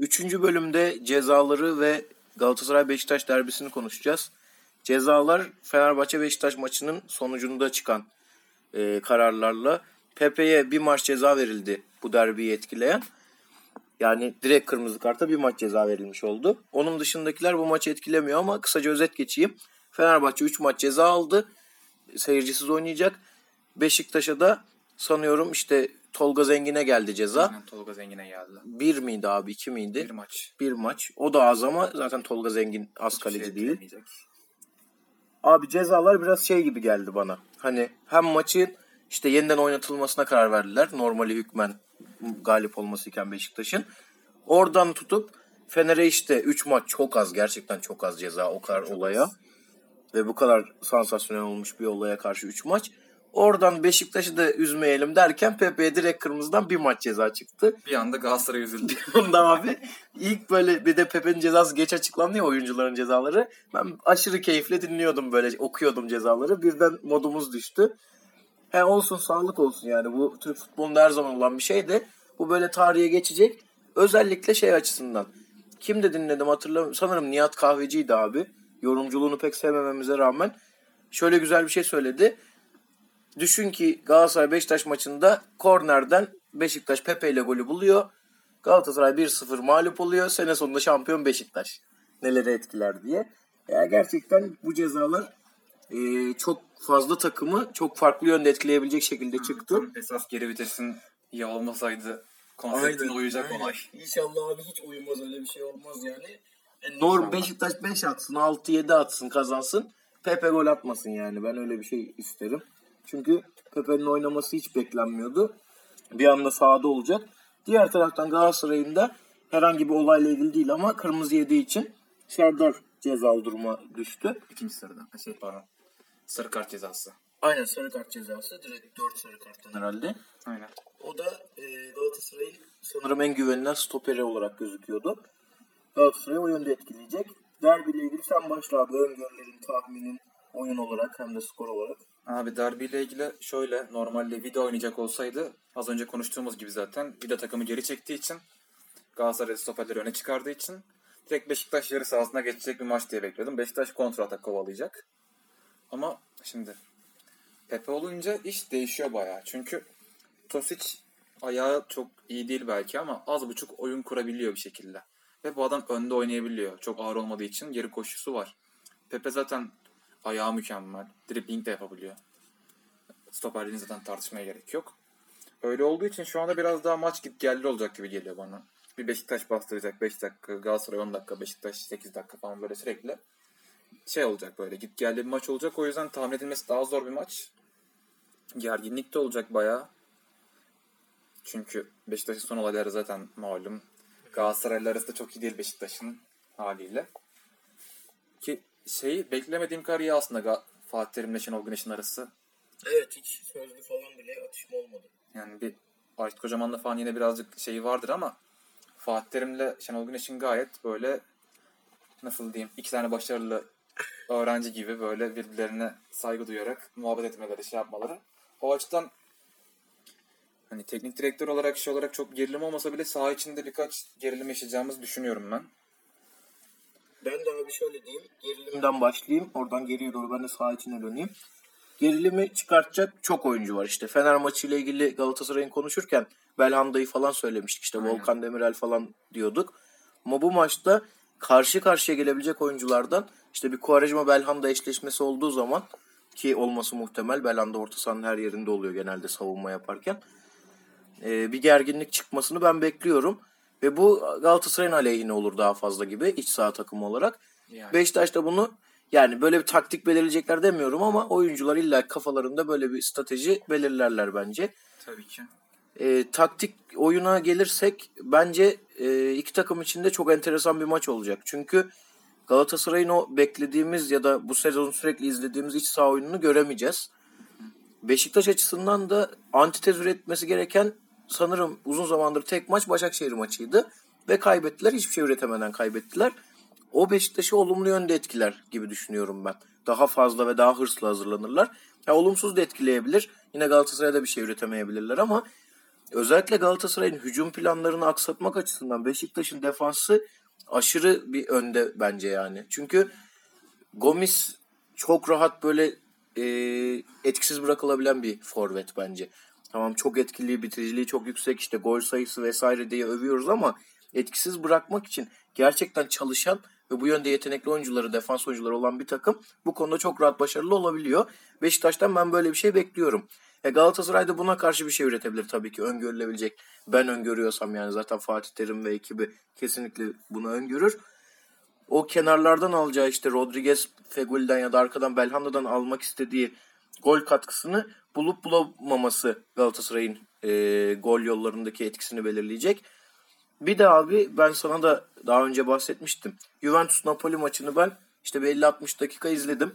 Üçüncü bölümde cezaları ve Galatasaray Beşiktaş derbisini konuşacağız. Cezalar Fenerbahçe Beşiktaş maçının sonucunda çıkan e, kararlarla Pepe'ye bir maç ceza verildi bu derbiyi etkileyen. Yani direkt kırmızı karta bir maç ceza verilmiş oldu. Onun dışındakiler bu maçı etkilemiyor ama kısaca özet geçeyim. Fenerbahçe 3 maç ceza aldı. Seyircisiz oynayacak. Beşiktaş'a da sanıyorum işte Tolga Zengin'e geldi ceza. Aynen Tolga Zengin'e geldi. Bir miydi abi iki miydi? Bir maç. Bir maç. O da az ama zaten Tolga Zengin az Hiçbir kaleci şey değil. Abi cezalar biraz şey gibi geldi bana. Hani hem maçın işte yeniden oynatılmasına karar verdiler. Normali hükmen galip olması iken Beşiktaş'ın. Oradan tutup Fener'e işte 3 maç çok az gerçekten çok az ceza o kadar olaya. Ve bu kadar sansasyonel olmuş bir olaya karşı 3 maç. Oradan Beşiktaş'ı da üzmeyelim derken Pepe'ye direkt kırmızıdan bir maç ceza çıktı. Bir anda Galatasaray üzüldü. Ondan abi ilk böyle bir de Pepe'nin cezası geç açıklandı ya oyuncuların cezaları. Ben aşırı keyifle dinliyordum böyle okuyordum cezaları. Birden modumuz düştü. He olsun sağlık olsun yani bu Türk futbolunda her zaman olan bir şey de bu böyle tarihe geçecek. Özellikle şey açısından. Kim de dinledim hatırlamıyorum. Sanırım Nihat Kahveci'ydi abi. Yorumculuğunu pek sevmememize rağmen şöyle güzel bir şey söyledi. Düşün ki Galatasaray Beşiktaş maçında kornerden Beşiktaş Pepe ile golü buluyor. Galatasaray 1-0 mağlup oluyor. Sene sonunda şampiyon Beşiktaş. Neleri etkiler diye. Ya gerçekten bu cezalar e, çok fazla takımı çok farklı yönde etkileyebilecek şekilde çıktı. Esas geri vitesin iyi olmasaydı konseptine uyacak olay. İnşallah abi hiç uyumaz öyle bir şey olmaz yani. Norm Beşiktaş 5 atsın, 6-7 atsın, kazansın. Pepe gol atmasın yani. Ben öyle bir şey isterim. Çünkü Pepe'nin oynaması hiç beklenmiyordu. Bir anda sahada olacak. Diğer taraftan Galatasaray'ın da herhangi bir olayla ilgili değil ama kırmızı yediği için Serdar cezalı duruma düştü. İkinci sarıdan. Şey pardon. Sarı kart cezası. Aynen sarı kart cezası. Direkt 4 sarı karttan herhalde. Aynen. O da e, Galatasaray'ın sanırım en güvenilen stoperi olarak gözüküyordu. Galatasaray'ı o yönde etkileyecek. Derbiyle ilgili sen başla abi. Öngörülerin, tahminin, oyun olarak hem de skor olarak. Abi derbiyle ilgili şöyle normalde Vida oynayacak olsaydı az önce konuştuğumuz gibi zaten Vida takımı geri çektiği için Galatasaray stoperleri öne çıkardığı için direkt Beşiktaş yarı sahasına geçecek bir maç diye bekliyordum. Beşiktaş kontra atak kovalayacak. Ama şimdi Pepe olunca iş değişiyor bayağı. Çünkü Tosic ayağı çok iyi değil belki ama az buçuk oyun kurabiliyor bir şekilde. Ve bu adam önde oynayabiliyor. Çok ağır olmadığı için geri koşusu var. Pepe zaten ayağı mükemmel. Dribbling de yapabiliyor. Stoperliğini zaten tartışmaya gerek yok. Öyle olduğu için şu anda biraz daha maç git geldi olacak gibi geliyor bana. Bir Beşiktaş bastıracak 5 dakika, Galatasaray 10 dakika, Beşiktaş 8 dakika falan böyle sürekli şey olacak böyle git geldi bir maç olacak. O yüzden tahmin edilmesi daha zor bir maç. Gerginlik de olacak bayağı. Çünkü Beşiktaş'ın son olayları zaten malum. Galatasaraylılar arasında çok iyi değil Beşiktaş'ın haliyle. Ki şeyi beklemediğim kadar iyi aslında Fatih Terim'le Şenol Güneş'in arası. Evet hiç sözlü falan bile atışma olmadı. Yani bir Aykut Kocaman'la falan yine birazcık şeyi vardır ama Fatih Terim'le Şenol Güneş'in gayet böyle nasıl diyeyim iki tane başarılı öğrenci gibi böyle birbirlerine saygı duyarak muhabbet etmeleri, şey yapmaları. O açıdan hani teknik direktör olarak şey olarak çok gerilim olmasa bile saha içinde birkaç gerilim yaşayacağımızı düşünüyorum ben. Ben de abi şöyle diyeyim. Gerilimden başlayayım. Oradan geriye doğru ben de saha içine döneyim. Gerilimi çıkartacak çok oyuncu var işte. Fener maçıyla ilgili Galatasaray'ın konuşurken Belhanda'yı falan söylemiştik. İşte Aynen. Volkan Demirel falan diyorduk. Ama bu maçta karşı karşıya gelebilecek oyunculardan işte bir Quaresma Belhanda eşleşmesi olduğu zaman ki olması muhtemel. Belhanda orta sahanın her yerinde oluyor genelde savunma yaparken. Ee, bir gerginlik çıkmasını ben bekliyorum. Ve bu Galatasaray'ın aleyhine olur daha fazla gibi iç saha takımı olarak. Yani. Beşiktaş da bunu yani böyle bir taktik belirleyecekler demiyorum ama oyuncular illa kafalarında böyle bir strateji belirlerler bence. Tabii ki. E, taktik oyuna gelirsek bence e, iki takım için de çok enteresan bir maç olacak. Çünkü Galatasaray'ın o beklediğimiz ya da bu sezon sürekli izlediğimiz iç saha oyununu göremeyeceğiz. Beşiktaş açısından da antitez üretmesi gereken sanırım uzun zamandır tek maç Başakşehir maçıydı. Ve kaybettiler. Hiçbir şey üretemeden kaybettiler. O Beşiktaş'ı olumlu yönde etkiler gibi düşünüyorum ben. Daha fazla ve daha hırslı hazırlanırlar. Ya olumsuz da etkileyebilir. Yine Galatasaray'da bir şey üretemeyebilirler ama özellikle Galatasaray'ın hücum planlarını aksatmak açısından Beşiktaş'ın defansı aşırı bir önde bence yani. Çünkü Gomis çok rahat böyle e, etkisiz bırakılabilen bir forvet bence. Tamam çok etkili, bitiriciliği çok yüksek işte gol sayısı vesaire diye övüyoruz ama etkisiz bırakmak için gerçekten çalışan ve bu yönde yetenekli oyuncuları, defans oyuncuları olan bir takım bu konuda çok rahat başarılı olabiliyor. Beşiktaş'tan ben böyle bir şey bekliyorum. E Galatasaray da buna karşı bir şey üretebilir tabii ki öngörülebilecek. Ben öngörüyorsam yani zaten Fatih Terim ve ekibi kesinlikle bunu öngörür. O kenarlardan alacağı işte Rodriguez, Fegül'den ya da arkadan Belhanda'dan almak istediği gol katkısını bulup bulamaması Galatasaray'ın e, gol yollarındaki etkisini belirleyecek. Bir de abi ben sana da daha önce bahsetmiştim. Juventus Napoli maçını ben işte bir 50-60 dakika izledim.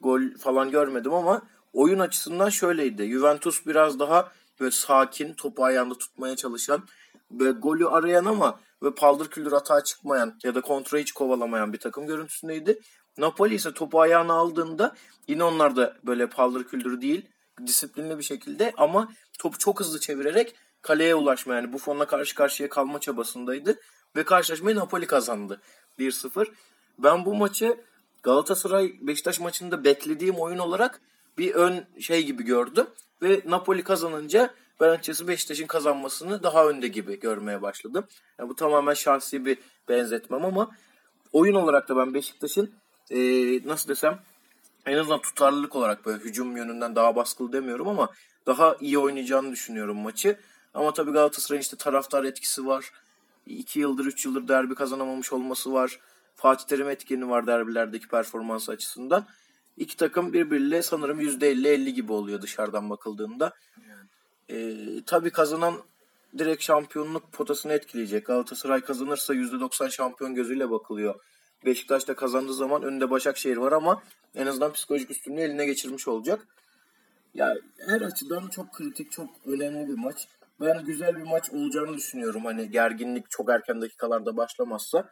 Gol falan görmedim ama oyun açısından şöyleydi. Juventus biraz daha böyle sakin, topu ayağında tutmaya çalışan ve golü arayan ama ve paldır küldür atağa çıkmayan ya da kontra hiç kovalamayan bir takım görüntüsündeydi. Napoli ise topu ayağına aldığında yine onlar da böyle paldır küldür değil disiplinli bir şekilde ama topu çok hızlı çevirerek kaleye ulaşma yani Buffon'la karşı karşıya kalma çabasındaydı ve karşılaşmayı Napoli kazandı 1-0. Ben bu maçı Galatasaray Beşiktaş maçında beklediğim oyun olarak bir ön şey gibi gördüm ve Napoli kazanınca ben açıkçası Beşiktaş'ın kazanmasını daha önde gibi görmeye başladım. Yani bu tamamen şahsi bir benzetmem ama oyun olarak da ben Beşiktaş'ın e, nasıl desem en azından tutarlılık olarak böyle hücum yönünden daha baskılı demiyorum ama daha iyi oynayacağını düşünüyorum maçı. Ama tabii Galatasaray'ın işte taraftar etkisi var. 2 yıldır 3 yıldır derbi kazanamamış olması var. Fatih Terim etkeni var derbilerdeki performans açısından. İki takım birbiriyle sanırım %50-50 gibi oluyor dışarıdan bakıldığında. Yani. Ee, tabii kazanan direkt şampiyonluk potasını etkileyecek. Galatasaray kazanırsa %90 şampiyon gözüyle bakılıyor. Beşiktaş da kazandığı zaman önünde Başakşehir var ama en azından psikolojik üstünlüğü eline geçirmiş olacak. Ya her açıdan çok kritik, çok önemli bir maç. Ben güzel bir maç olacağını düşünüyorum. Hani gerginlik çok erken dakikalarda başlamazsa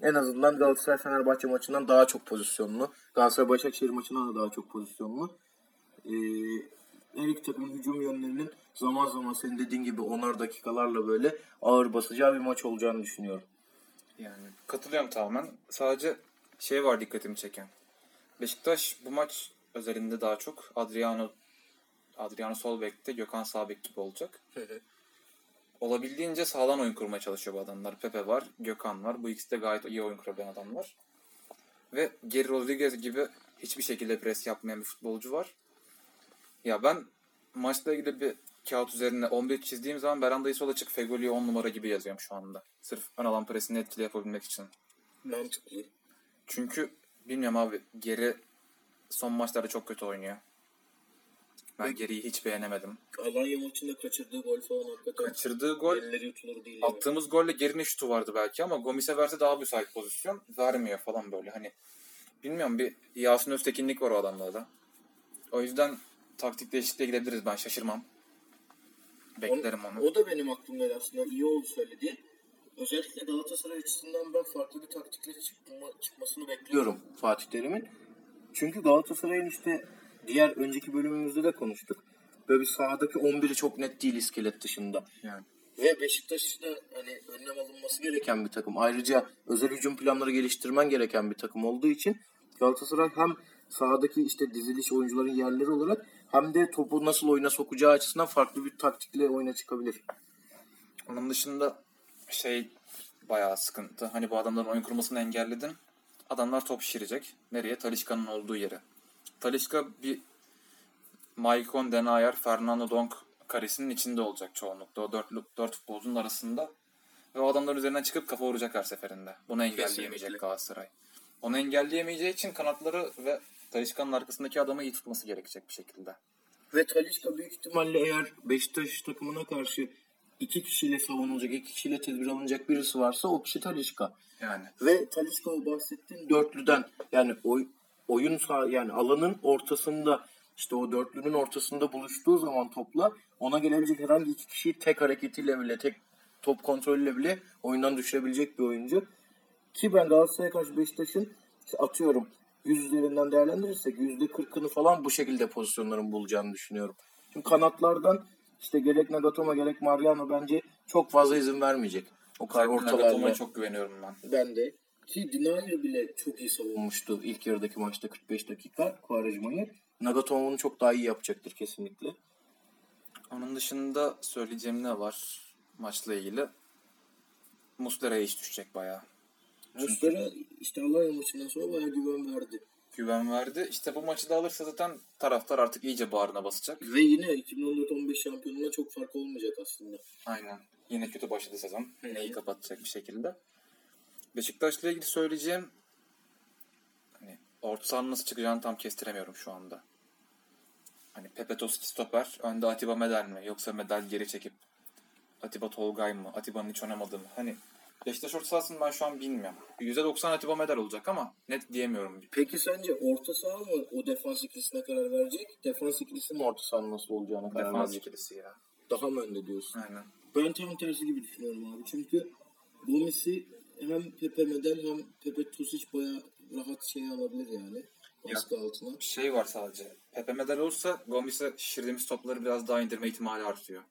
en azından Galatasaray Fenerbahçe maçından daha çok pozisyonlu. Galatasaray Başakşehir maçından da daha çok pozisyonlu. Ee, her takımın hücum yönlerinin zaman zaman senin dediğin gibi onar dakikalarla böyle ağır basacağı bir maç olacağını düşünüyorum. Yani katılıyorum tamamen. Sadece şey var dikkatimi çeken. Beşiktaş bu maç özelinde daha çok Adriano Adriano sol bekte, Gökhan sağ bek gibi olacak. Olabildiğince sağlam oyun kurmaya çalışıyor bu adamlar. Pepe var, Gökhan var. Bu ikisi de gayet iyi oyun kurabilen adamlar. Ve Geri Rodriguez gibi hiçbir şekilde pres yapmayan bir futbolcu var. Ya ben maçla ilgili bir kağıt üzerine 11 çizdiğim zaman Beranda'yı sola çık Fegoli'yi 10 numara gibi yazıyorum şu anda. Sırf ön alan presini etkili yapabilmek için. Mantıklı. Çünkü bilmiyorum abi geri son maçlarda çok kötü oynuyor. Ben Ve geriyi hiç beğenemedim. Alanya maçında kaçırdığı gol falan hakikaten. Kaçırdığı gol değil attığımız yani. golle gerine şutu vardı belki ama Gomis'e verse daha müsait pozisyon. Vermiyor falan böyle hani. Bilmiyorum bir Yasin Öztekinlik var o adamlarda. O yüzden taktik değişikliğe gidebiliriz ben şaşırmam. Beklerim onu. O da benim aklımda aslında iyi oldu söyledi. Özellikle Galatasaray açısından ben farklı bir taktikle çıkma, çıkmasını bekliyorum Fatih Terim'in. Çünkü Galatasaray'ın işte diğer önceki bölümümüzde de konuştuk. Böyle bir sahadaki 11'i çok net değil iskelet dışında. Yani. Ve Beşiktaş'ta hani önlem alınması gereken bir takım. Ayrıca özel hücum planları geliştirmen gereken bir takım olduğu için Galatasaray hem sahadaki işte diziliş oyuncuların yerleri olarak hem de topu nasıl oyuna sokacağı açısından farklı bir taktikle oyuna çıkabilir. Onun dışında şey bayağı sıkıntı. Hani bu adamların oyun kurmasını engelledin. Adamlar top şişirecek. Nereye? Talişka'nın olduğu yere. Talişka bir Maicon, Denayer, Fernando Donk karesinin içinde olacak çoğunlukta. O dört, dört futbolcunun arasında. Ve o adamların üzerinden çıkıp kafa vuracak her seferinde. Bunu engelleyemeyecek Kesinlikle. Galatasaray. Onu engelleyemeyeceği için kanatları ve Talişka'nın arkasındaki adamı iyi tutması gerekecek bir şekilde. Ve Talişka büyük ihtimalle eğer Beşiktaş takımına karşı iki kişiyle savunulacak, iki kişiyle tedbir alınacak birisi varsa o kişi Talişka. Yani. Ve Talişka o bahsettiğin dörtlüden yani oy, oyun sağ yani alanın ortasında işte o dörtlünün ortasında buluştuğu zaman topla ona gelebilecek herhangi iki kişiyi tek hareketiyle bile tek top kontrolüyle bile oyundan düşürebilecek bir oyuncu. Ki ben Galatasaray'a karşı Beşiktaş'ın işte atıyorum 100 üzerinden değerlendirirsek %40'ını falan bu şekilde pozisyonların bulacağını düşünüyorum. Şimdi kanatlardan işte gerek Nagatomo gerek Mariano bence çok fazla izin vermeyecek. O kadar Nagatomo'ya ortalarla. çok güveniyorum ben. Ben de. Ki Denier bile çok iyi savunmuştu ilk yarıdaki maçta 45 dakika Quaresma'yı. Nagatomo'nu çok daha iyi yapacaktır kesinlikle. Onun dışında söyleyeceğim ne var maçla ilgili? Muslera'ya iş düşecek bayağı. Muslera işte Alanya maçından sonra bayağı güven verdi. Güven verdi. İşte bu maçı da alırsa zaten taraftar artık iyice bağrına basacak. Ve yine 2014-15 şampiyonluğuna çok fark olmayacak aslında. Aynen. Yine kötü başladı sezon. Yine iyi kapatacak bir şekilde. Beşiktaş'la ilgili söyleyeceğim hani orta sahanın nasıl çıkacağını tam kestiremiyorum şu anda. Hani Pepe Tosic stoper, önde Atiba Medel mi? Yoksa Medel geri çekip Atiba Tolgay mı? Atiba'nın hiç oynamadığı mı? Hani Beşiktaş orta sahasını ben şu an bilmiyorum. %90 Atiba Medel olacak ama net diyemiyorum. Peki sence orta saha mı o defans ikilisine karar verecek? Defans ikilisi mi orta sahanın nasıl olacağına karar Defans verecek? ikilisi ya. Daha mı önde diyorsun? Aynen. Ben tam tersi gibi düşünüyorum abi. Çünkü Gomis'i hem Pepe Medel hem Pepe Tusic bayağı rahat şey alabilir yani. Baskı altına. Bir şey var sadece. Pepe Medel olursa Gomis'e şişirdiğimiz topları biraz daha indirme ihtimali artıyor.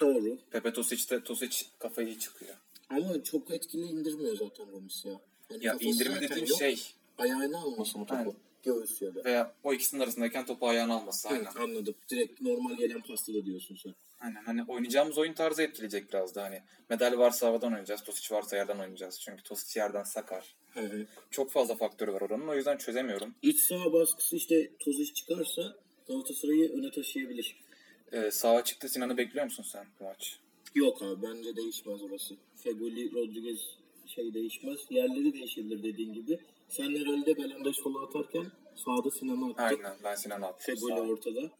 Doğru. Pepe Tosic'te Tosic kafayı çıkıyor. Ama çok etkili indirmiyor zaten Gomis ya. Yani Ya indirme dediğim yok. şey Ayağına almasın o topu. Aynen. Göğüs ya da. veya o ikisinin arasındayken topu ayağına alması. Aynen. Evet, anladım. Direkt normal gelen pasta da diyorsun sen. Aynen. Hani oynayacağımız oyun tarzı etkileyecek biraz da hani. Medal varsa havadan oynayacağız. Tosic varsa yerden oynayacağız. Çünkü Tosic yerden sakar. Hı. Çok fazla faktörü var oranın. O yüzden çözemiyorum. İç saha baskısı işte Tozic çıkarsa Galatasaray'ı öne taşıyabilir. Ee, sağa çıktı Sinan'ı bekliyor musun sen bu maç? Yok abi bence değişmez orası. Feguli, Rodriguez şey değişmez. Yerleri değişebilir dediğin gibi. Sen herhalde Belanda sola atarken sağda Sinan'ı attın. Aynen. Ben Sinan'ı attım. Feguli sağa. ortada.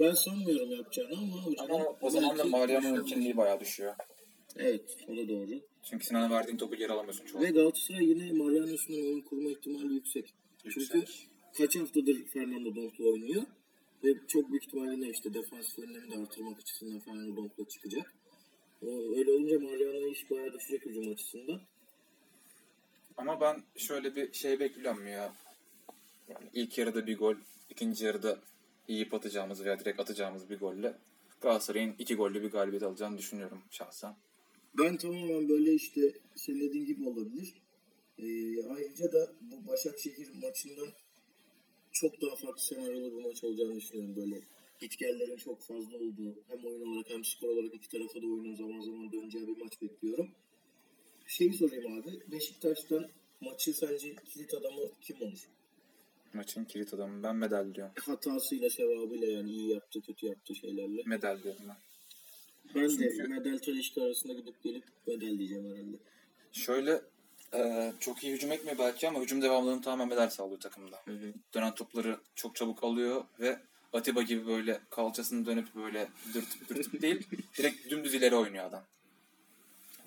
Ben sanmıyorum yapacağını ama hocam. Ama o zaman da Mariano'nun kimliği bayağı düşüyor. Evet o da doğru. Çünkü Sinan'a verdiğin topu geri alamıyorsun çoğu. Ve Galatasaray yine Mariano'sunun oyun kurma ihtimali yüksek. Yüksek. Çünkü kaç haftadır Fernando Donk'la oynuyor. Ve çok büyük ihtimalle işte defans önlemi de artırmak açısından Fernando Donk'la çıkacak. Öyle olunca Mariano iş bayağı düşecek hücum açısından. Ama ben şöyle bir şey bekliyorum ya. Yani ilk yarıda bir gol, ikinci yarıda yiyip atacağımız veya direkt atacağımız bir golle Galatasaray'ın iki gollü bir galibiyet alacağını düşünüyorum şahsen. Ben tamamen böyle işte senin dediğin gibi olabilir. Ee, ayrıca da bu Başakşehir maçından çok daha farklı senaryolu bir maç olacağını düşünüyorum böyle. Gitgellerin çok fazla olduğu hem oyun olarak hem skor olarak iki tarafa da oyunun zaman zaman döneceği bir maç bekliyorum. Şeyi sorayım abi. Beşiktaş'tan maçı sence kilit adamı kim olur? Maçın kilit adamı ben medal diyorum. Hatasıyla, sevabıyla yani iyi yaptı, kötü yaptı şeylerle. Medal diyorum ben. Ben Çünkü- de Medel Talişka arasında gidip gelip Medel diyeceğim herhalde. Şöyle e, çok iyi hücum etmiyor belki ama hücum devamlılığını tamamen medal sağlıyor takımda. Dönen topları çok çabuk alıyor ve Atiba gibi böyle kalçasını dönüp böyle dürtüp dürtüp değil direkt dümdüz ileri oynuyor adam.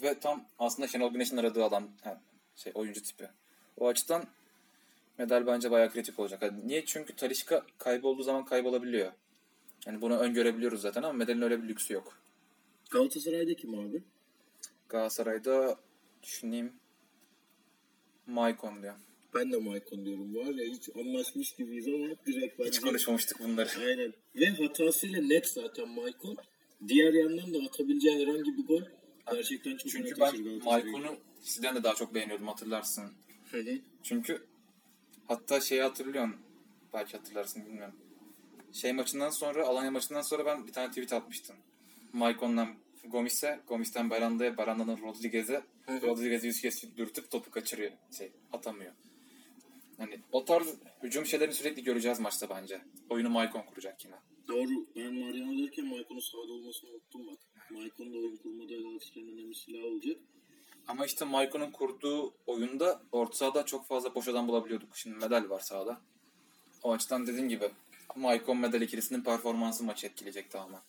Ve tam aslında Şenol Güneş'in aradığı adam ha, şey oyuncu tipi. O açıdan medal bence bayağı kritik olacak. Yani niye? Çünkü Talişka kaybolduğu zaman kaybolabiliyor. Yani bunu öngörebiliyoruz zaten ama medalin öyle bir lüksü yok. Galatasaray'da kim abi? Galatasaray'da düşüneyim Maicon diyor. Ben de Maicon diyorum. Var ya hiç anlaşmış gibiyiz ama direkt bence... Hiç konuşmamıştık bunları. Aynen. Ve hatasıyla net zaten Maicon. Diğer yandan da atabileceği herhangi bir gol gerçekten çok Çünkü ben. Maicon'u sizden de daha çok beğeniyordum hatırlarsın. Hı. Çünkü hatta şeyi hatırlıyorum. Belki hatırlarsın bilmiyorum. Şey maçından sonra, Alanya maçından sonra ben bir tane tweet atmıştım. Maicon'dan Gomis'e, Gomis'ten Beranda'ya, Beranda'dan Rodriguez'e. Rodriguez'i yüz kez dürtüp topu kaçırıyor. Şey, atamıyor. Hani o tarz hücum şeylerini sürekli göreceğiz maçta bence. Oyunu Maicon kuracak yine. Doğru. Ben Mariano derken Maicon'un sahada olmasını unuttum bak. Maicon da oyun kurmada Galatasaray'ın önemli silahı olacak. Ama işte Maicon'un kurduğu oyunda orta sahada çok fazla boş adam bulabiliyorduk. Şimdi medal var sahada. O açıdan dediğim gibi Maicon medal ikilisinin performansı maçı etkileyecek tamamen.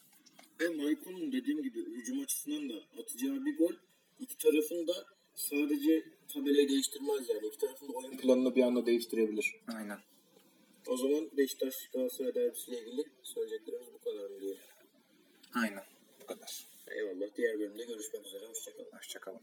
Ve Maicon'un dediğim gibi hücum açısından da atacağı bir gol iki tarafın da sadece tabelayı değiştirmez yani. İki tarafın da oyun planını bir anda değiştirebilir. Aynen. O zaman Beşiktaş Galatasaray derbisiyle ilgili söyleyeceklerimiz bu kadar mı diyor. Aynen. Bu kadar. Eyvallah. Diğer bölümde görüşmek üzere. Hoşçakalın. Hoşçakalın.